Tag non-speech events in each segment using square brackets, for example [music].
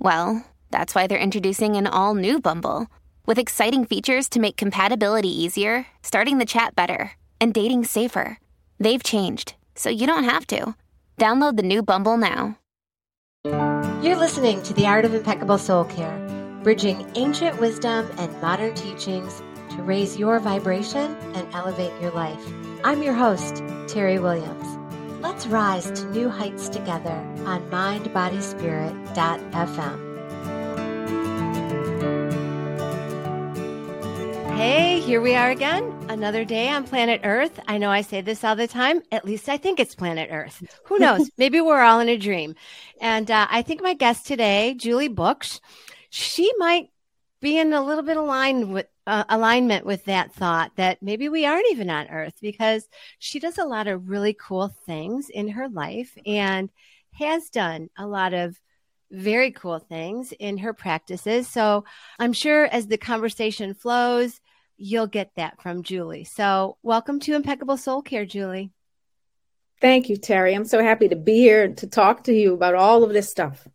Well, that's why they're introducing an all new Bumble with exciting features to make compatibility easier, starting the chat better, and dating safer. They've changed, so you don't have to. Download the new Bumble now. You're listening to The Art of Impeccable Soul Care, bridging ancient wisdom and modern teachings to raise your vibration and elevate your life. I'm your host, Terry Williams. Let's rise to new heights together on mindbodyspirit.fm. Hey, here we are again. Another day on planet Earth. I know I say this all the time. At least I think it's planet Earth. Who [laughs] knows? Maybe we're all in a dream. And uh, I think my guest today, Julie Booksh, she might be in a little bit aligned with uh, alignment with that thought that maybe we aren't even on earth because she does a lot of really cool things in her life and has done a lot of very cool things in her practices. So I'm sure as the conversation flows, you'll get that from Julie. So welcome to Impeccable Soul Care, Julie. Thank you, Terry. I'm so happy to be here to talk to you about all of this stuff.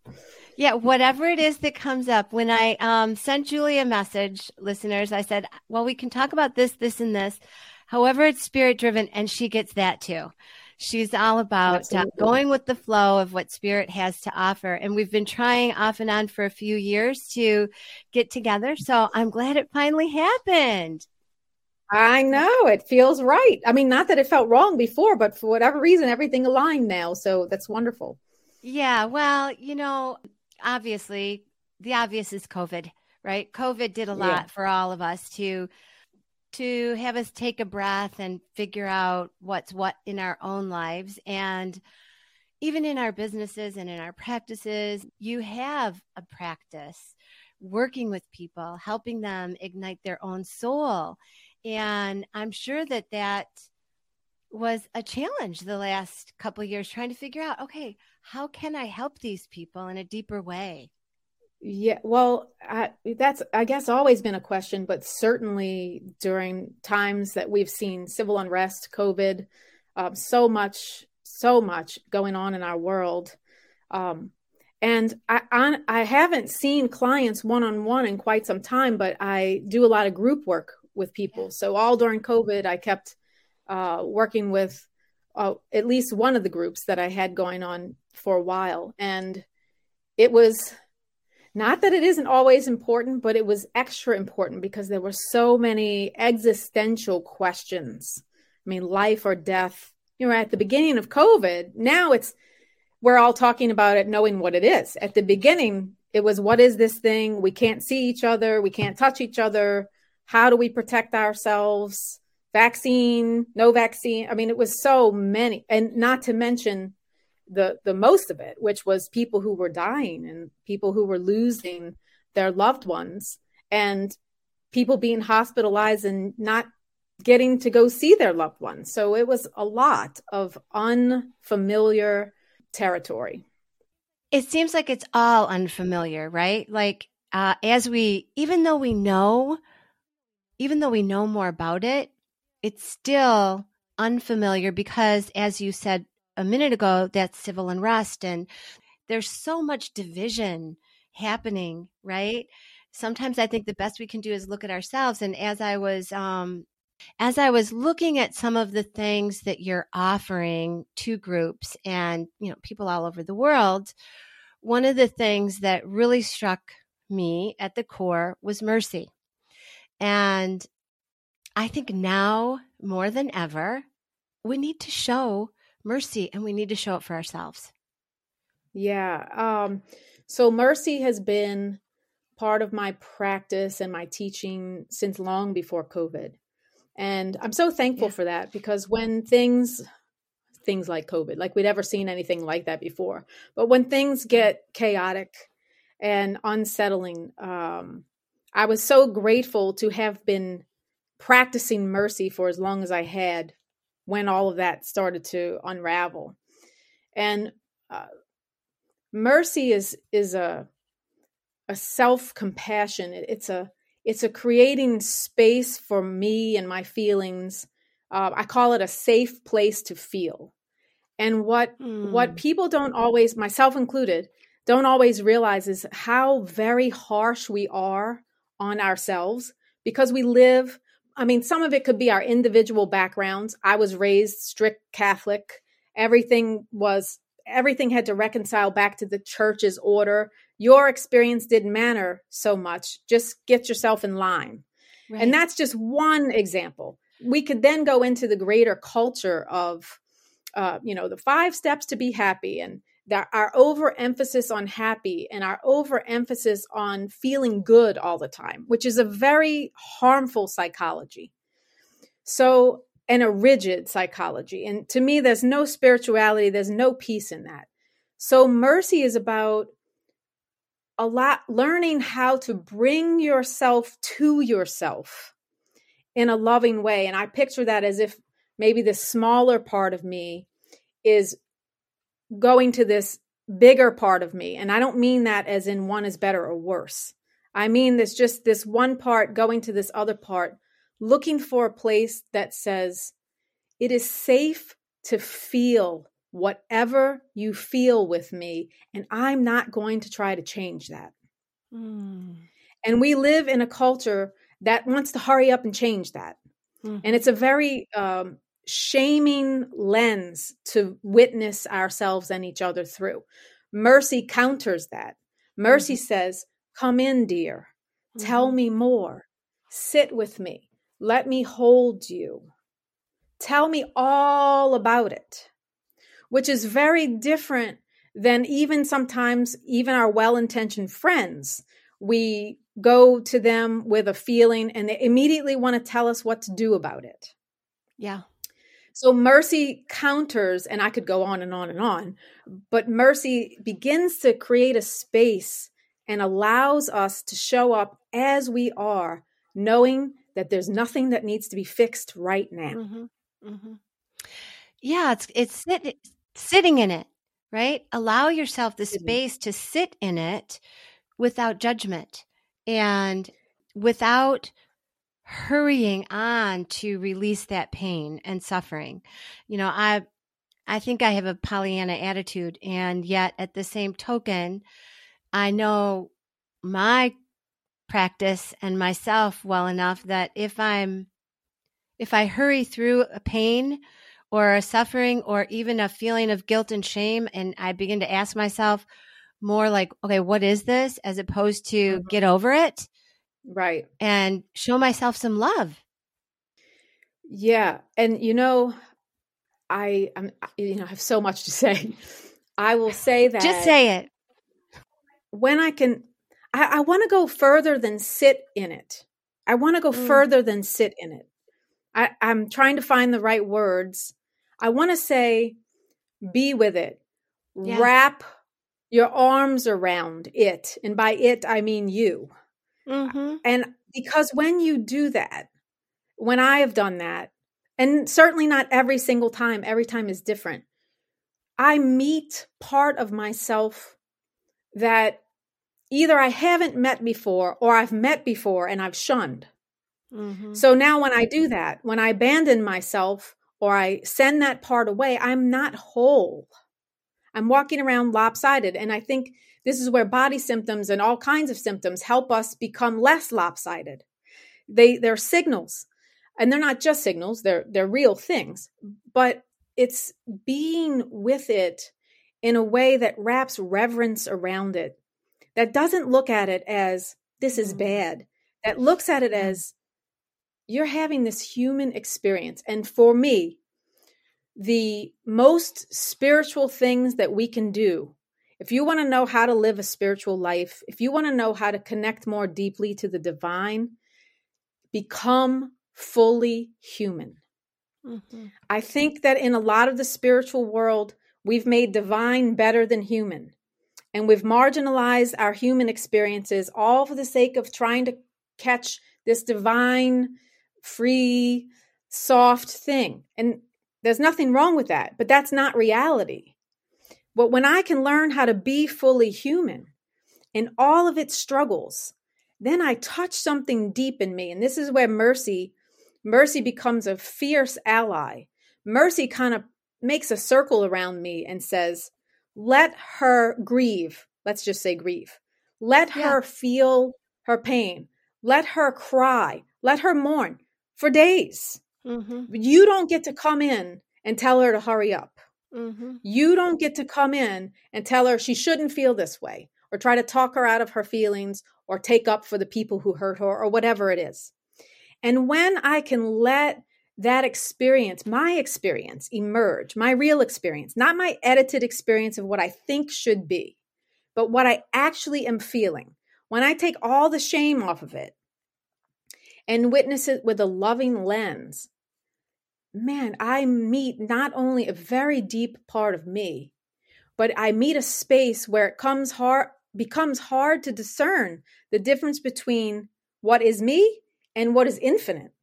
Yeah, whatever it is that comes up. When I um, sent Julie a message, listeners, I said, well, we can talk about this, this, and this. However, it's spirit driven, and she gets that too. She's all about uh, going with the flow of what spirit has to offer. And we've been trying off and on for a few years to get together. So I'm glad it finally happened. I know it feels right. I mean, not that it felt wrong before, but for whatever reason, everything aligned now. So that's wonderful. Yeah. Well, you know, obviously the obvious is COVID, right? COVID did a lot yeah. for all of us to to have us take a breath and figure out what's what in our own lives and even in our businesses and in our practices, you have a practice working with people, helping them ignite their own soul. And I'm sure that that was a challenge the last couple years trying to figure out okay how can i help these people in a deeper way? Yeah well I, that's i guess always been a question but certainly during times that we've seen civil unrest covid um, so much so much going on in our world. Um, and I, I, I haven't seen clients one-on-one in quite some time but i do a lot of group work with people. So all during covid i kept uh, working with uh, at least one of the groups that I had going on for a while. And it was not that it isn't always important, but it was extra important because there were so many existential questions. I mean, life or death. You know, at the beginning of COVID, now it's we're all talking about it knowing what it is. At the beginning, it was what is this thing? We can't see each other, we can't touch each other. How do we protect ourselves? Vaccine, no vaccine. I mean, it was so many, and not to mention the the most of it, which was people who were dying and people who were losing their loved ones, and people being hospitalized and not getting to go see their loved ones. So it was a lot of unfamiliar territory. It seems like it's all unfamiliar, right? Like uh, as we, even though we know, even though we know more about it, it's still unfamiliar because, as you said a minute ago, that's civil unrest and there's so much division happening, right? Sometimes I think the best we can do is look at ourselves. And as I was, um, as I was looking at some of the things that you're offering to groups and you know people all over the world, one of the things that really struck me at the core was mercy. And I think now more than ever, we need to show mercy and we need to show it for ourselves. Yeah. Um, so mercy has been part of my practice and my teaching since long before COVID. And I'm so thankful yeah. for that because when things things like COVID, like we'd ever seen anything like that before. But when things get chaotic and unsettling, um, I was so grateful to have been practicing mercy for as long as I had when all of that started to unravel. And uh, mercy is is a a self compassion. It, it's a it's a creating space for me and my feelings. Uh, I call it a safe place to feel. And what mm. what hmm. people don't always, myself included, don't always realize is how very harsh we are on ourselves because we live. I mean, some of it could be our individual backgrounds. I was raised strict Catholic. Everything was everything had to reconcile back to the church's order. Your experience didn't matter so much. Just get yourself in line. Right. And that's just one example. We could then go into the greater culture of, uh, you know, the five steps to be happy and that our overemphasis on happy and our overemphasis on feeling good all the time, which is a very harmful psychology. So and a rigid psychology. And to me, there's no spirituality, there's no peace in that. So mercy is about a lot learning how to bring yourself to yourself in a loving way. And I picture that as if maybe the smaller part of me is going to this bigger part of me. And I don't mean that as in one is better or worse. I mean this just this one part going to this other part looking for a place that says it is safe to feel whatever you feel with me, and I'm not going to try to change that. Mm. And we live in a culture that wants to hurry up and change that. Mm. And it's a very um, shaming lens to witness ourselves and each other through. Mercy counters that. Mercy mm says, Come in, dear. mm Tell mm-hmm. me more. Sit with me. Let me hold you. Tell me all about it, which is very different than even sometimes, even our well intentioned friends. We go to them with a feeling and they immediately want to tell us what to do about it. Yeah. So mercy counters, and I could go on and on and on, but mercy begins to create a space and allows us to show up as we are, knowing that there's nothing that needs to be fixed right now. Mm-hmm. Mm-hmm. Yeah, it's it's sit, sitting in it, right? Allow yourself the space to sit in it without judgment and without hurrying on to release that pain and suffering. You know, I I think I have a Pollyanna attitude and yet at the same token I know my practice and myself well enough that if I'm if I hurry through a pain or a suffering or even a feeling of guilt and shame and I begin to ask myself more like okay what is this as opposed to mm-hmm. get over it right and show myself some love yeah and you know I I'm you know I have so much to [laughs] say I will say that just say it when I can I, I want to go further than sit in it. I want to go mm. further than sit in it. I, I'm trying to find the right words. I want to say, be with it. Yeah. Wrap your arms around it. And by it, I mean you. Mm-hmm. And because when you do that, when I have done that, and certainly not every single time, every time is different, I meet part of myself that either I haven't met before or I've met before and I've shunned. Mm-hmm. So now when I do that, when I abandon myself or I send that part away, I'm not whole. I'm walking around lopsided. And I think this is where body symptoms and all kinds of symptoms help us become less lopsided. They they're signals. And they're not just signals, they're they're real things. But it's being with it in a way that wraps reverence around it that doesn't look at it as this is mm-hmm. bad, that looks at it as you're having this human experience. And for me, the most spiritual things that we can do, if you want to know how to live a spiritual life, if you want to know how to connect more deeply to the divine, become fully human. Mm-hmm. I think that in a lot of the spiritual world, we've made divine better than human. And we've marginalized our human experiences all for the sake of trying to catch this divine, free, soft thing. And there's nothing wrong with that, but that's not reality. But when I can learn how to be fully human in all of its struggles, then I touch something deep in me. And this is where mercy Mercy becomes a fierce ally. Mercy kind of makes a circle around me and says, let her grieve. Let's just say grieve. Let yeah. her feel her pain. Let her cry. Let her mourn for days. Mm-hmm. You don't get to come in and tell her to hurry up. Mm-hmm. You don't get to come in and tell her she shouldn't feel this way or try to talk her out of her feelings or take up for the people who hurt her or whatever it is. And when I can let that experience, my experience, emerge, my real experience, not my edited experience of what I think should be, but what I actually am feeling, when I take all the shame off of it and witness it with a loving lens, man, I meet not only a very deep part of me, but I meet a space where it comes hard becomes hard to discern the difference between what is me and what is infinite.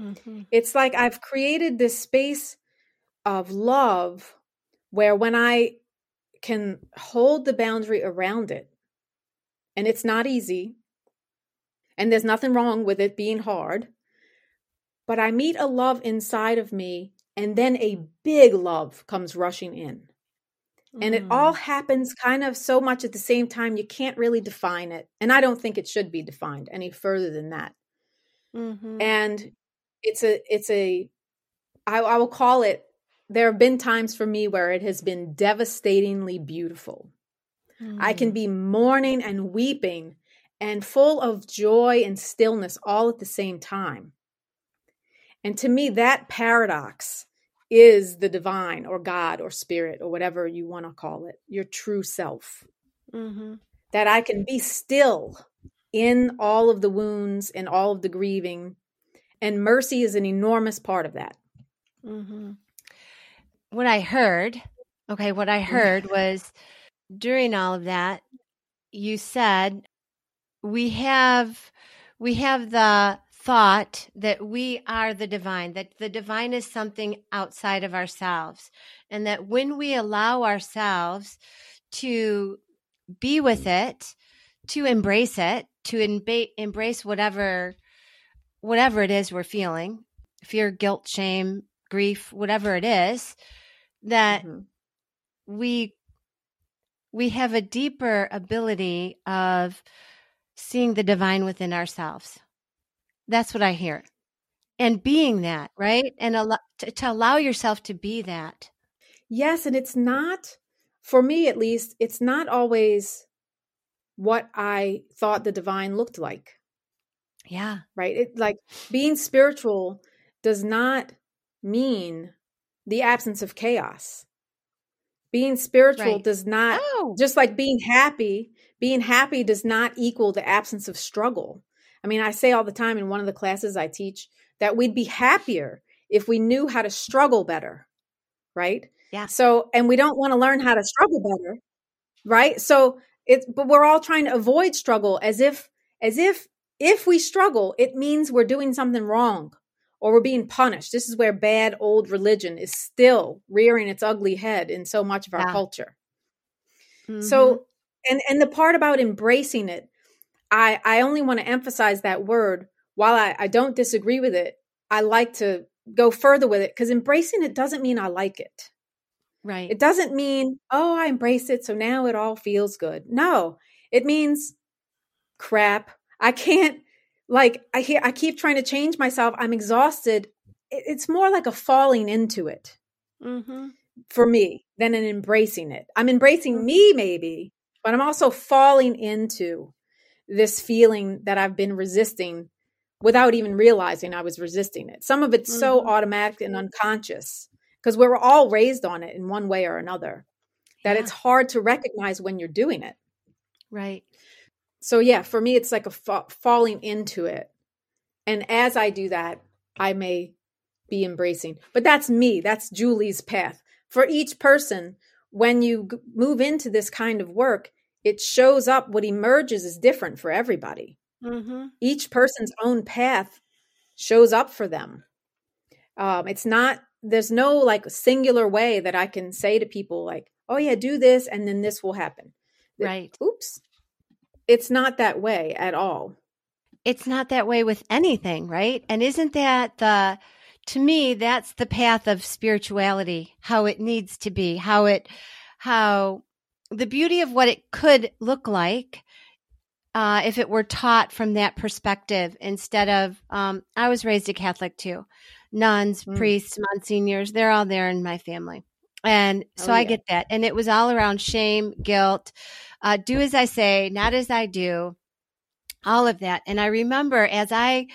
Mm-hmm. It's like I've created this space of love where when I can hold the boundary around it, and it's not easy, and there's nothing wrong with it being hard, but I meet a love inside of me, and then a big love comes rushing in. And it all mm. happens kind of so much at the same time, you can't really define it. And I don't think it should be defined any further than that. Mm-hmm. And it's a, it's a, I, I will call it, there have been times for me where it has been devastatingly beautiful. Mm. I can mm. be mourning and weeping and full of joy and stillness all at the same time. And to me, that paradox is the divine or God or spirit or whatever you want to call it, your true self. Mm-hmm. That I can be still in all of the wounds and all of the grieving. And mercy is an enormous part of that. Mm-hmm. What I heard, okay, what I heard [laughs] was during all of that, you said we have we have the thought that we are the divine, that the divine is something outside of ourselves, and that when we allow ourselves to be with it, to embrace it, to emba- embrace whatever whatever it is we're feeling fear guilt shame grief whatever it is that mm-hmm. we we have a deeper ability of seeing the divine within ourselves that's what i hear and being that right and al- to, to allow yourself to be that yes and it's not for me at least it's not always what I thought the divine looked like. Yeah. Right. It like being spiritual does not mean the absence of chaos. Being spiritual right. does not oh. just like being happy, being happy does not equal the absence of struggle. I mean, I say all the time in one of the classes I teach that we'd be happier if we knew how to struggle better. Right? Yeah. So, and we don't want to learn how to struggle better. Right? So, it's but we're all trying to avoid struggle as if as if if we struggle, it means we're doing something wrong or we're being punished. This is where bad old religion is still rearing its ugly head in so much of our yeah. culture. Mm-hmm. So and and the part about embracing it, I I only want to emphasize that word while I, I don't disagree with it, I like to go further with it because embracing it doesn't mean I like it. Right. It doesn't mean, oh, I embrace it, so now it all feels good. No, it means crap. I can't like I hear I keep trying to change myself. I'm exhausted. It's more like a falling into it mm-hmm. for me than an embracing it. I'm embracing mm-hmm. me, maybe, but I'm also falling into this feeling that I've been resisting without even realizing I was resisting it. Some of it's mm-hmm. so automatic and unconscious because we are all raised on it in one way or another that yeah. it's hard to recognize when you're doing it. Right. So yeah, for me it's like a fa- falling into it. And as I do that, I may be embracing. But that's me. That's Julie's path. For each person, when you g- move into this kind of work, it shows up what emerges is different for everybody. Mm-hmm. Each person's own path shows up for them. Um, it's not, there's no like singular way that I can say to people, like, oh, yeah, do this and then this will happen. Right. Oops. It's not that way at all. It's not that way with anything, right? And isn't that the, to me, that's the path of spirituality, how it needs to be, how it, how the beauty of what it could look like uh, if it were taught from that perspective instead of um, i was raised a catholic too nuns mm. priests monsignors they're all there in my family and so oh, yeah. i get that and it was all around shame guilt uh, do as i say not as i do all of that and i remember as i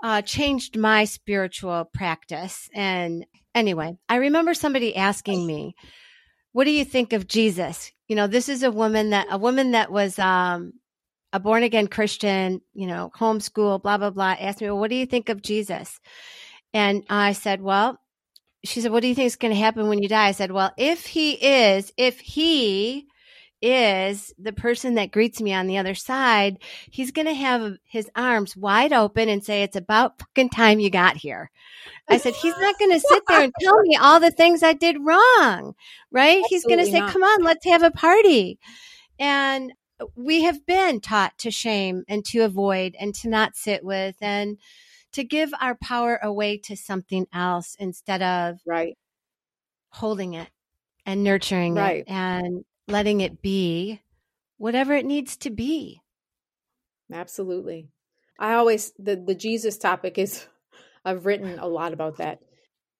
uh, changed my spiritual practice and anyway i remember somebody asking me what do you think of jesus you know this is a woman that a woman that was um a born again Christian, you know, homeschool, blah, blah, blah, asked me, well, what do you think of Jesus? And I said, well, she said, what do you think is going to happen when you die? I said, well, if he is, if he is the person that greets me on the other side, he's going to have his arms wide open and say, it's about fucking time you got here. I said, he's not going [laughs] to sit there and tell me all the things I did wrong, right? Absolutely he's going to say, not. come on, let's have a party. And we have been taught to shame and to avoid and to not sit with and to give our power away to something else instead of right holding it and nurturing right. it and letting it be whatever it needs to be absolutely i always the the jesus topic is [laughs] i've written a lot about that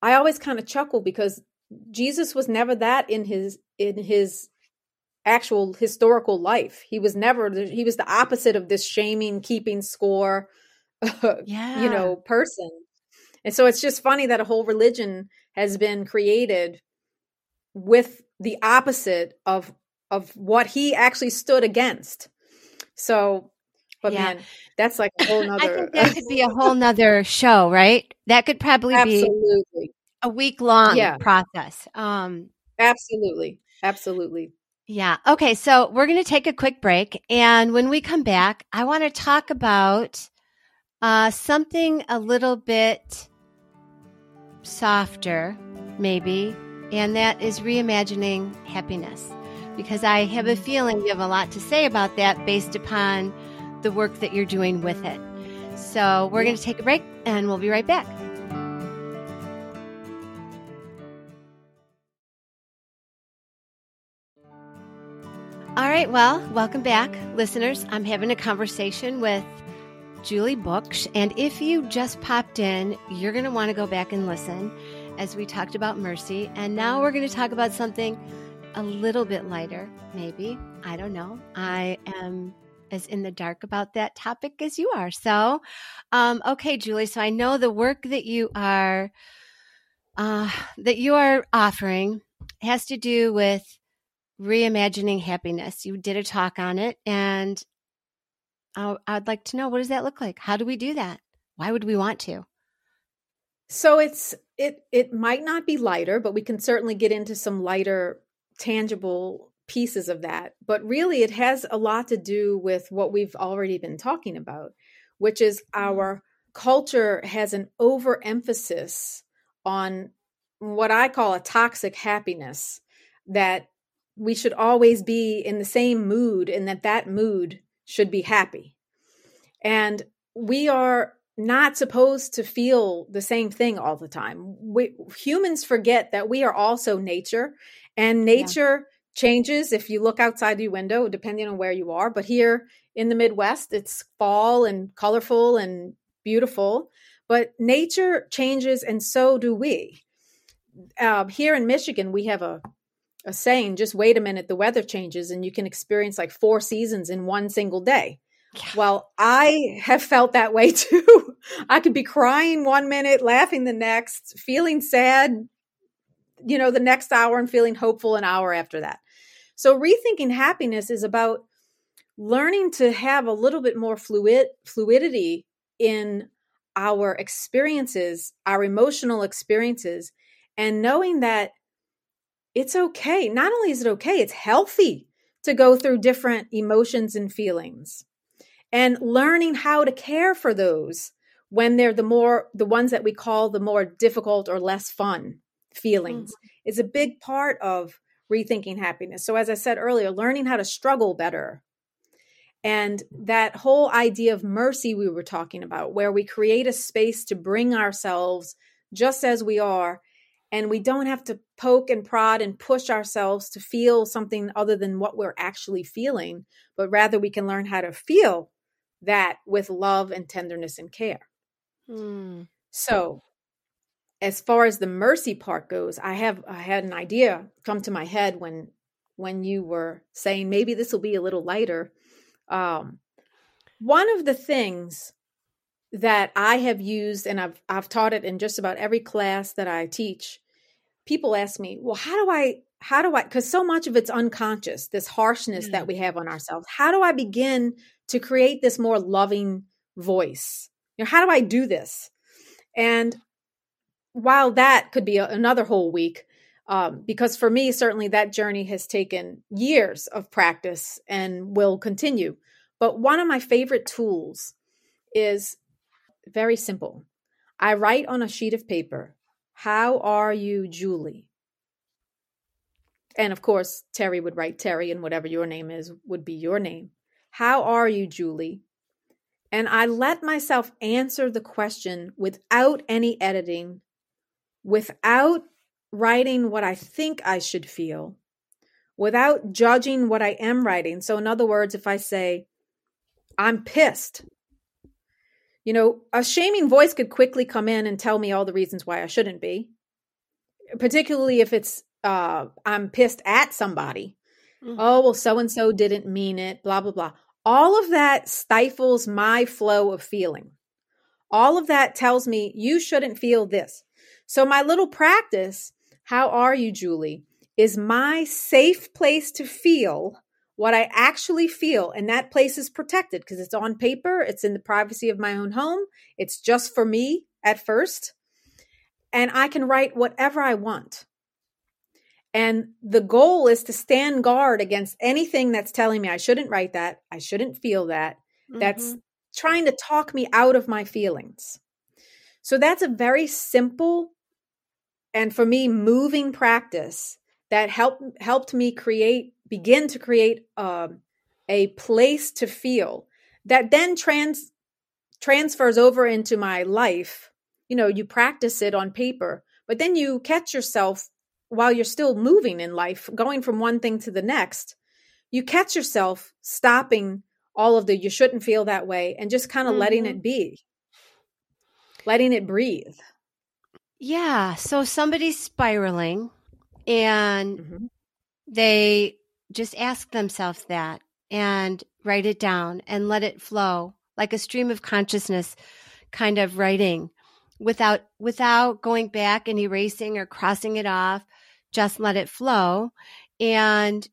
i always kind of chuckle because jesus was never that in his in his actual historical life. He was never he was the opposite of this shaming, keeping score, [laughs] yeah. you know, person. And so it's just funny that a whole religion has been created with the opposite of of what he actually stood against. So but yeah. man, that's like a whole nother I think that could be a whole [laughs] nother show, right? That could probably Absolutely. be a week long yeah. process. Um Absolutely. Absolutely. Yeah. Okay. So we're going to take a quick break. And when we come back, I want to talk about uh, something a little bit softer, maybe, and that is reimagining happiness. Because I have a feeling you have a lot to say about that based upon the work that you're doing with it. So we're going to take a break and we'll be right back. All right, well, welcome back, listeners. I'm having a conversation with Julie Booksh, and if you just popped in, you're going to want to go back and listen as we talked about mercy. And now we're going to talk about something a little bit lighter, maybe. I don't know. I am as in the dark about that topic as you are. So, um, okay, Julie. So I know the work that you are uh, that you are offering has to do with reimagining happiness. You did a talk on it, and I, I'd like to know what does that look like? How do we do that? Why would we want to? So it's it it might not be lighter, but we can certainly get into some lighter, tangible pieces of that. But really, it has a lot to do with what we've already been talking about, which is mm-hmm. our culture has an overemphasis on what I call a toxic happiness that we should always be in the same mood and that that mood should be happy. And we are not supposed to feel the same thing all the time. We, humans forget that we are also nature and nature yeah. changes if you look outside your window, depending on where you are. But here in the Midwest, it's fall and colorful and beautiful. But nature changes and so do we. Uh, here in Michigan, we have a a saying just wait a minute the weather changes and you can experience like four seasons in one single day. Well i have felt that way [laughs] too. I could be crying one minute laughing the next feeling sad you know the next hour and feeling hopeful an hour after that. So rethinking happiness is about learning to have a little bit more fluid fluidity in our experiences our emotional experiences and knowing that it's okay. Not only is it okay, it's healthy to go through different emotions and feelings and learning how to care for those when they're the more the ones that we call the more difficult or less fun feelings mm-hmm. is a big part of rethinking happiness. So as I said earlier, learning how to struggle better. And that whole idea of mercy we were talking about where we create a space to bring ourselves just as we are and we don't have to poke and prod and push ourselves to feel something other than what we're actually feeling, but rather we can learn how to feel that with love and tenderness and care. Mm. So, as far as the mercy part goes, I have I had an idea come to my head when when you were saying maybe this will be a little lighter. Um, one of the things that I have used and I've I've taught it in just about every class that I teach. People ask me, "Well, how do I how do I cuz so much of it's unconscious, this harshness mm-hmm. that we have on ourselves. How do I begin to create this more loving voice? You know, how do I do this?" And while that could be a, another whole week, um, because for me, certainly that journey has taken years of practice and will continue. But one of my favorite tools is very simple. I write on a sheet of paper, How are you, Julie? And of course, Terry would write Terry, and whatever your name is would be your name. How are you, Julie? And I let myself answer the question without any editing, without writing what I think I should feel, without judging what I am writing. So, in other words, if I say, I'm pissed, you know, a shaming voice could quickly come in and tell me all the reasons why I shouldn't be, particularly if it's uh, I'm pissed at somebody. Mm-hmm. Oh, well, so and so didn't mean it, blah, blah, blah. All of that stifles my flow of feeling. All of that tells me you shouldn't feel this. So, my little practice, how are you, Julie, is my safe place to feel what I actually feel. And that place is protected because it's on paper, it's in the privacy of my own home, it's just for me at first. And I can write whatever I want. And the goal is to stand guard against anything that's telling me I shouldn't write that, I shouldn't feel that, mm-hmm. that's trying to talk me out of my feelings. So that's a very simple and for me moving practice that helped helped me create begin to create um, a place to feel that then trans transfers over into my life you know you practice it on paper but then you catch yourself while you're still moving in life going from one thing to the next you catch yourself stopping all of the you shouldn't feel that way and just kind of mm-hmm. letting it be letting it breathe yeah so somebody's spiraling and mm-hmm. they just ask themselves that and write it down and let it flow like a stream of consciousness kind of writing without without going back and erasing or crossing it off just let it flow and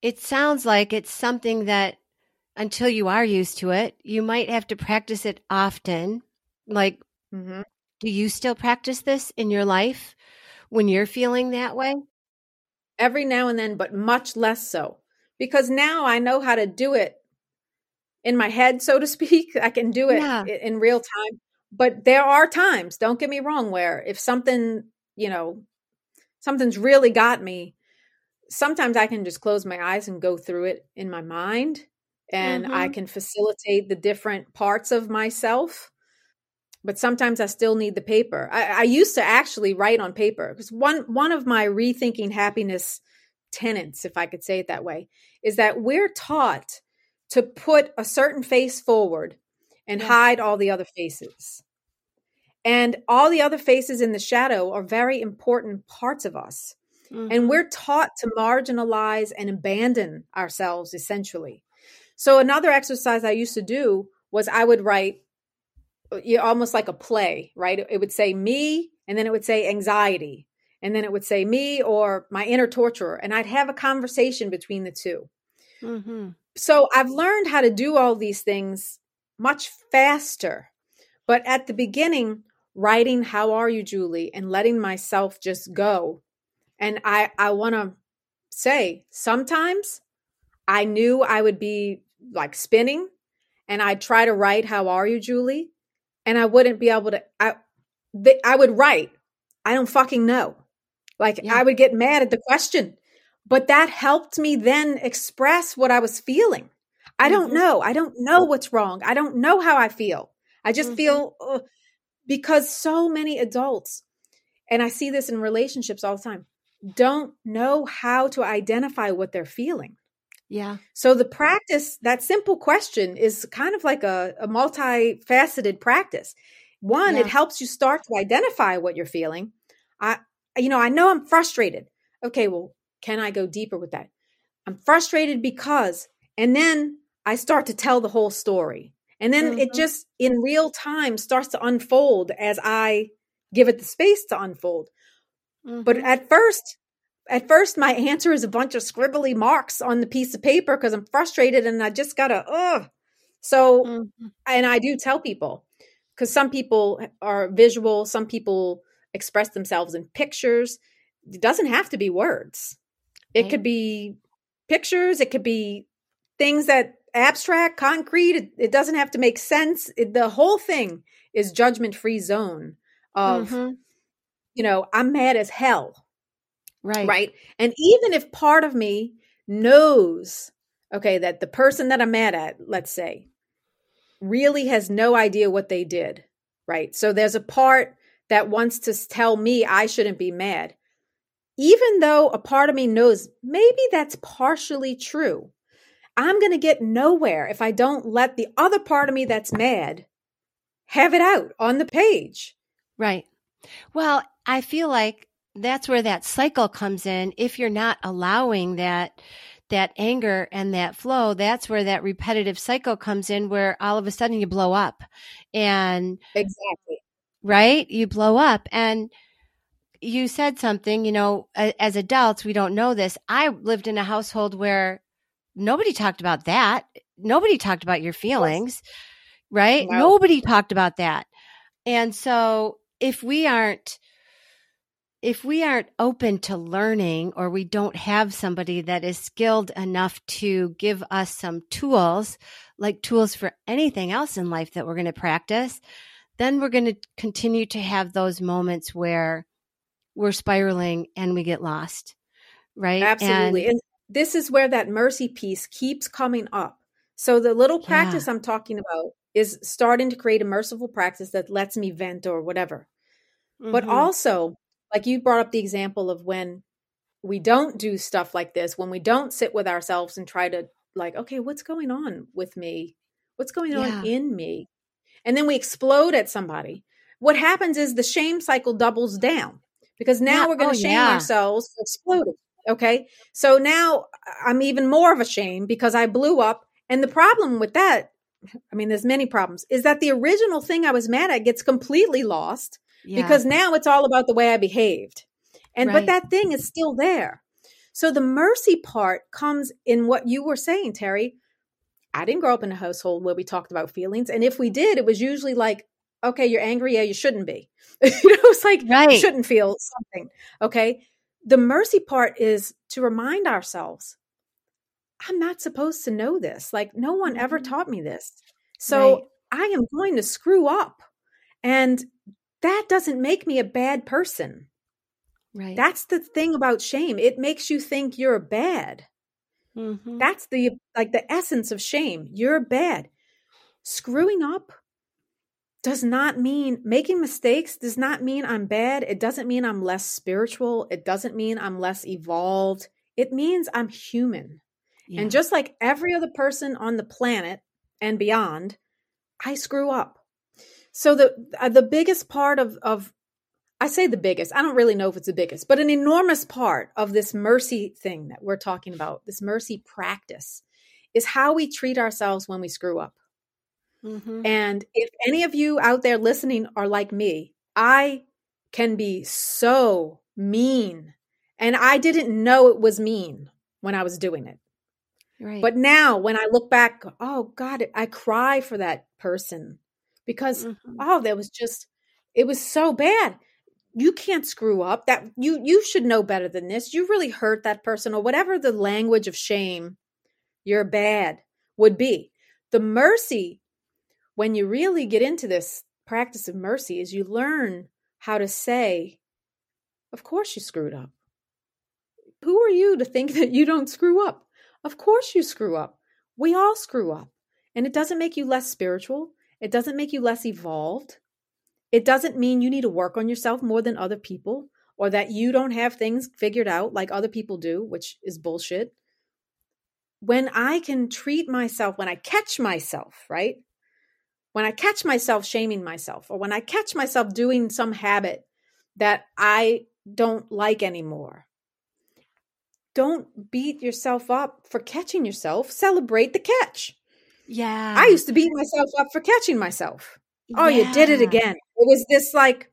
it sounds like it's something that until you are used to it you might have to practice it often like mm-hmm. do you still practice this in your life when you're feeling that way? Every now and then, but much less so. Because now I know how to do it in my head, so to [laughs] speak. I can do it yeah. in real time. But there are times, don't get me wrong, where if something, you know, something's really got me, sometimes I can just close my eyes and go through it in my mind and mm-hmm. I can facilitate the different parts of myself but sometimes I still need the paper. I, I used to actually write on paper because one one of my rethinking happiness tenets, if I could say it that way, is that we're taught to put a certain face forward and yeah. hide all the other faces. And all the other faces in the shadow are very important parts of us. Mm-hmm. And we're taught to marginalize and abandon ourselves essentially. So another exercise I used to do was I would write uh, almost like a play, right? It would say me, and then it would say anxiety, and then it would say me or my inner torturer, and I'd have a conversation between the 2 mm-hmm. So I've learned how to do all these things much faster. But at the beginning, writing, How are you, Julie? and letting myself just go. And I, I want to say, sometimes I knew I would be like spinning and I'd try to write, How are you, Julie? And I wouldn't be able to, I, I would write, I don't fucking know. Like yeah. I would get mad at the question, but that helped me then express what I was feeling. I mm-hmm. don't know. I don't know what's wrong. I don't know how I feel. I just mm-hmm. feel uh, because so many adults, and I see this in relationships all the time, don't know how to identify what they're feeling. Yeah. So the practice, that simple question is kind of like a, a multifaceted practice. One, yeah. it helps you start to identify what you're feeling. I, you know, I know I'm frustrated. Okay, well, can I go deeper with that? I'm frustrated because, and then I start to tell the whole story. And then mm-hmm. it just in real time starts to unfold as I give it the space to unfold. Mm-hmm. But at first, at first my answer is a bunch of scribbly marks on the piece of paper because I'm frustrated and I just gotta ugh. So mm-hmm. and I do tell people because some people are visual, some people express themselves in pictures. It doesn't have to be words. It could be pictures, it could be things that abstract, concrete, it, it doesn't have to make sense. It, the whole thing is judgment free zone of mm-hmm. you know, I'm mad as hell Right. Right. And even if part of me knows, okay, that the person that I'm mad at, let's say, really has no idea what they did. Right. So there's a part that wants to tell me I shouldn't be mad. Even though a part of me knows maybe that's partially true, I'm going to get nowhere if I don't let the other part of me that's mad have it out on the page. Right. Well, I feel like that's where that cycle comes in. If you're not allowing that, that anger and that flow, that's where that repetitive cycle comes in where all of a sudden you blow up and exactly right. You blow up and you said something, you know, as adults, we don't know this. I lived in a household where nobody talked about that. Nobody talked about your feelings, right? No. Nobody talked about that. And so if we aren't if we aren't open to learning or we don't have somebody that is skilled enough to give us some tools, like tools for anything else in life that we're going to practice, then we're going to continue to have those moments where we're spiraling and we get lost. Right? Absolutely. And, and this is where that mercy piece keeps coming up. So the little practice yeah. I'm talking about is starting to create a merciful practice that lets me vent or whatever. Mm-hmm. But also like you brought up the example of when we don't do stuff like this, when we don't sit with ourselves and try to like, okay, what's going on with me? What's going on in me? And then we explode at somebody. What happens is the shame cycle doubles down because now yeah. we're going to oh, shame yeah. ourselves for exploding. Okay. So now I'm even more of a shame because I blew up. And the problem with that, I mean, there's many problems, is that the original thing I was mad at gets completely lost yeah. because now it's all about the way I behaved. And right. but that thing is still there. So the mercy part comes in what you were saying, Terry. I didn't grow up in a household where we talked about feelings. And if we did, it was usually like, okay, you're angry. Yeah, you shouldn't be. [laughs] you know, it's like, right. you shouldn't feel something. Okay. The mercy part is to remind ourselves, I'm not supposed to know this. Like, no one ever mm-hmm. taught me this. So right. I am going to screw up. And that doesn't make me a bad person. Right. That's the thing about shame. It makes you think you're bad. Mm-hmm. That's the like the essence of shame. You're bad. Screwing up does not mean making mistakes does not mean I'm bad. It doesn't mean I'm less spiritual. It doesn't mean I'm less evolved. It means I'm human. Yeah. And just like every other person on the planet and beyond, I screw up. So the uh, the biggest part of of I say the biggest. I don't really know if it's the biggest, but an enormous part of this mercy thing that we're talking about, this mercy practice, is how we treat ourselves when we screw up. Mm-hmm. And if any of you out there listening are like me, I can be so mean. And I didn't know it was mean when I was doing it. Right. But now when I look back, oh God, I cry for that person because, mm-hmm. oh, that was just, it was so bad. You can't screw up that you you should know better than this. You really hurt that person or whatever the language of shame you're bad would be. The mercy when you really get into this practice of mercy is you learn how to say, Of course you screwed up. Who are you to think [laughs] that you don't screw up? Of course you screw up. We all screw up. And it doesn't make you less spiritual. It doesn't make you less evolved. It doesn't mean you need to work on yourself more than other people or that you don't have things figured out like other people do, which is bullshit. When I can treat myself, when I catch myself, right? When I catch myself shaming myself, or when I catch myself doing some habit that I don't like anymore, don't beat yourself up for catching yourself. Celebrate the catch. Yeah. I used to beat myself up for catching myself. Oh, yeah. you did it again. It was this like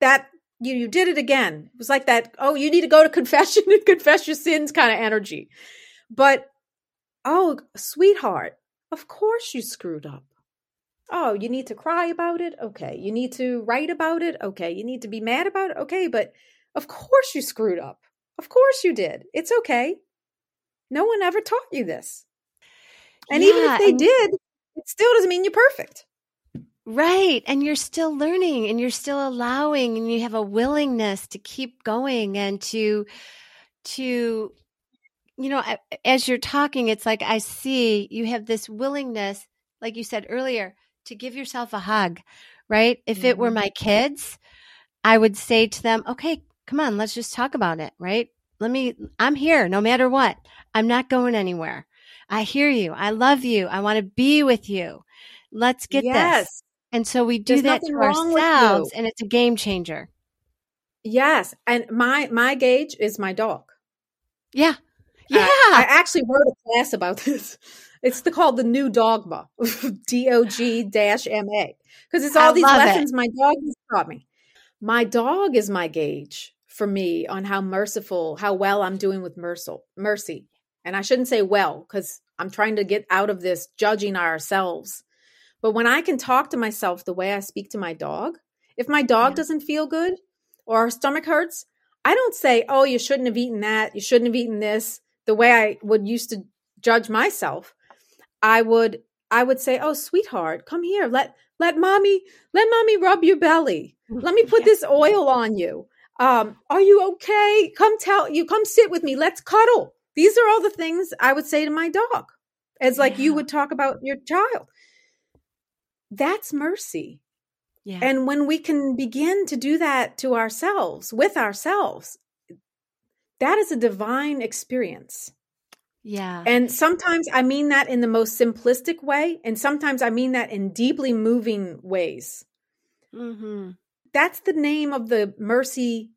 that you you did it again. It was like that, oh, you need to go to [laughs] confession and confess your sins kind of energy. But oh, sweetheart, of course you screwed up. Oh, you need to cry about it? Okay. You need to write about it? Okay. You need to be mad about it? Okay. But of course you screwed up. Of course you did. It's okay. No one ever taught you this. And yeah, even if they and- did, it still doesn't mean you're perfect. Right. And you're still learning and you're still allowing and you have a willingness to keep going and to, to, you know, as you're talking, it's like I see you have this willingness, like you said earlier, to give yourself a hug, right? If it were mm-hmm. my kids, I would say to them, okay, come on, let's just talk about it, right? Let me, I'm here no matter what. I'm not going anywhere. I hear you. I love you. I want to be with you. Let's get yes. this. And so we do There's that to ourselves and it's a game changer. Yes. And my my gauge is my dog. Yeah. Yeah. I, I actually wrote a class about [laughs] this. It's the, called the new dogma, [laughs] D O G dash M A, because it's all I these lessons it. my dog has taught me. My dog is my gauge for me on how merciful, how well I'm doing with mercy. Mercy, and I shouldn't say well because I'm trying to get out of this judging ourselves. But when I can talk to myself the way I speak to my dog, if my dog yeah. doesn't feel good or our stomach hurts, I don't say, "Oh, you shouldn't have eaten that. You shouldn't have eaten this." The way I would used to judge myself. I would I would say, "Oh, sweetheart, come here. Let let mommy let mommy rub your belly. Let me [laughs] put this oil on you. Um, are you okay? Come tell you. Come sit with me. Let's cuddle." These are all the things I would say to my dog, as like yeah. you would talk about your child. That's mercy. Yeah. And when we can begin to do that to ourselves, with ourselves, that is a divine experience. Yeah. And sometimes I mean that in the most simplistic way, and sometimes I mean that in deeply moving ways. Mm-hmm. That's the name of the mercy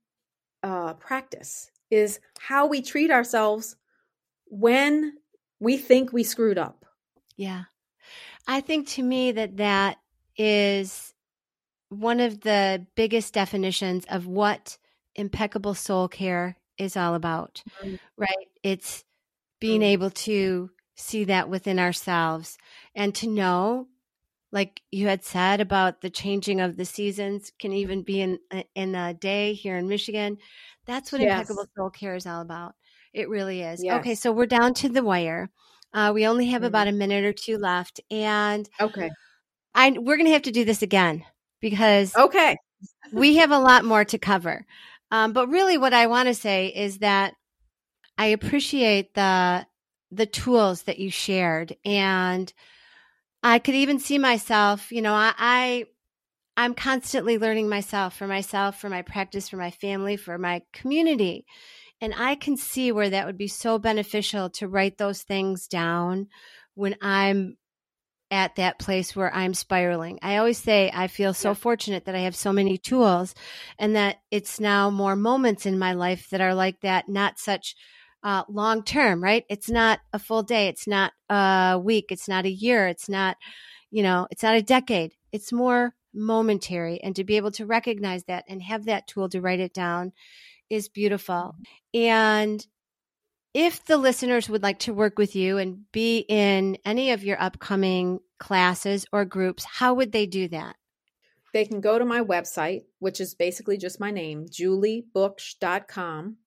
uh, practice is how we treat ourselves when we think we screwed up. Yeah. I think to me that that is one of the biggest definitions of what impeccable soul care is all about, mm-hmm. right? It's being mm. able to see that within ourselves and to know like you had said about the changing of the seasons can even be in in a day here in Michigan. That's what yes. impeccable soul care is all about. It really is. Yes. Okay, so we're down to the wire. Uh, we only have mm-hmm. about a minute or two left, and okay, I we're gonna have to do this again because okay, we have a lot more to cover. Um, but really, what I want to say is that I appreciate the the tools that you shared and I could even see myself, you know, I, I I'm constantly learning myself for myself, for my practice, for my family, for my community. And I can see where that would be so beneficial to write those things down when I'm at that place where I'm spiraling. I always say I feel so yeah. fortunate that I have so many tools and that it's now more moments in my life that are like that, not such uh, long term, right? It's not a full day. It's not a week. It's not a year. It's not, you know, it's not a decade. It's more momentary. And to be able to recognize that and have that tool to write it down is beautiful. And if the listeners would like to work with you and be in any of your upcoming classes or groups, how would they do that? They can go to my website, which is basically just my name, juliebooksh.com.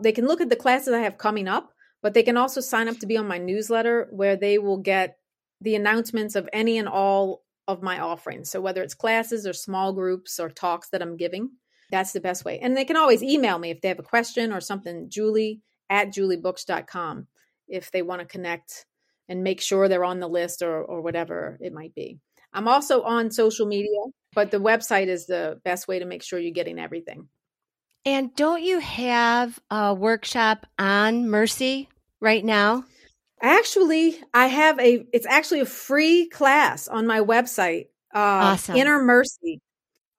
They can look at the classes I have coming up, but they can also sign up to be on my newsletter where they will get the announcements of any and all of my offerings. So whether it's classes or small groups or talks that I'm giving, that's the best way. And they can always email me if they have a question or something, Julie at juliebooksh.com if they want to connect and make sure they're on the list or, or whatever it might be. I'm also on social media, but the website is the best way to make sure you're getting everything. And don't you have a workshop on mercy right now? Actually, I have a it's actually a free class on my website. Uh awesome. Inner Mercy.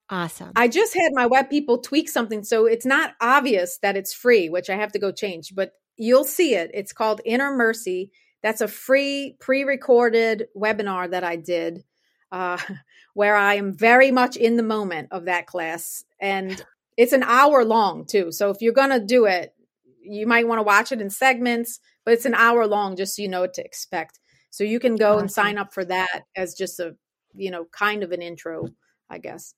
Awesome. I just had my web people tweak something so it's not obvious that it's free, which I have to go change, but you'll see it. It's called Inner Mercy. That's a free pre-recorded webinar that I did uh, [laughs] where I am very much in the moment of that class and it's an hour long too. So if you're going to do it, you might want to watch it in segments, but it's an hour long just so you know what to expect. So you can go awesome. and sign up for that as just a, you know, kind of an intro, I guess.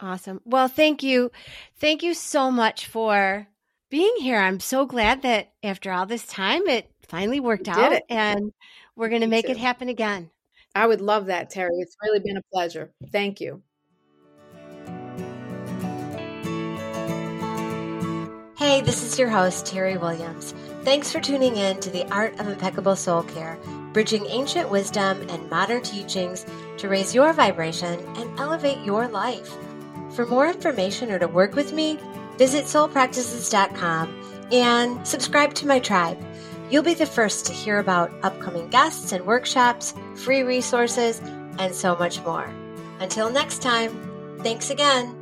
Awesome. Well, thank you. Thank you so much for being here. I'm so glad that after all this time, it finally worked out it. and we're going to make too. it happen again. I would love that, Terry. It's really been a pleasure. Thank you. Hey, this is your host, Terry Williams. Thanks for tuning in to the Art of Impeccable Soul Care, bridging ancient wisdom and modern teachings to raise your vibration and elevate your life. For more information or to work with me, visit soulpractices.com and subscribe to my tribe. You'll be the first to hear about upcoming guests and workshops, free resources, and so much more. Until next time, thanks again.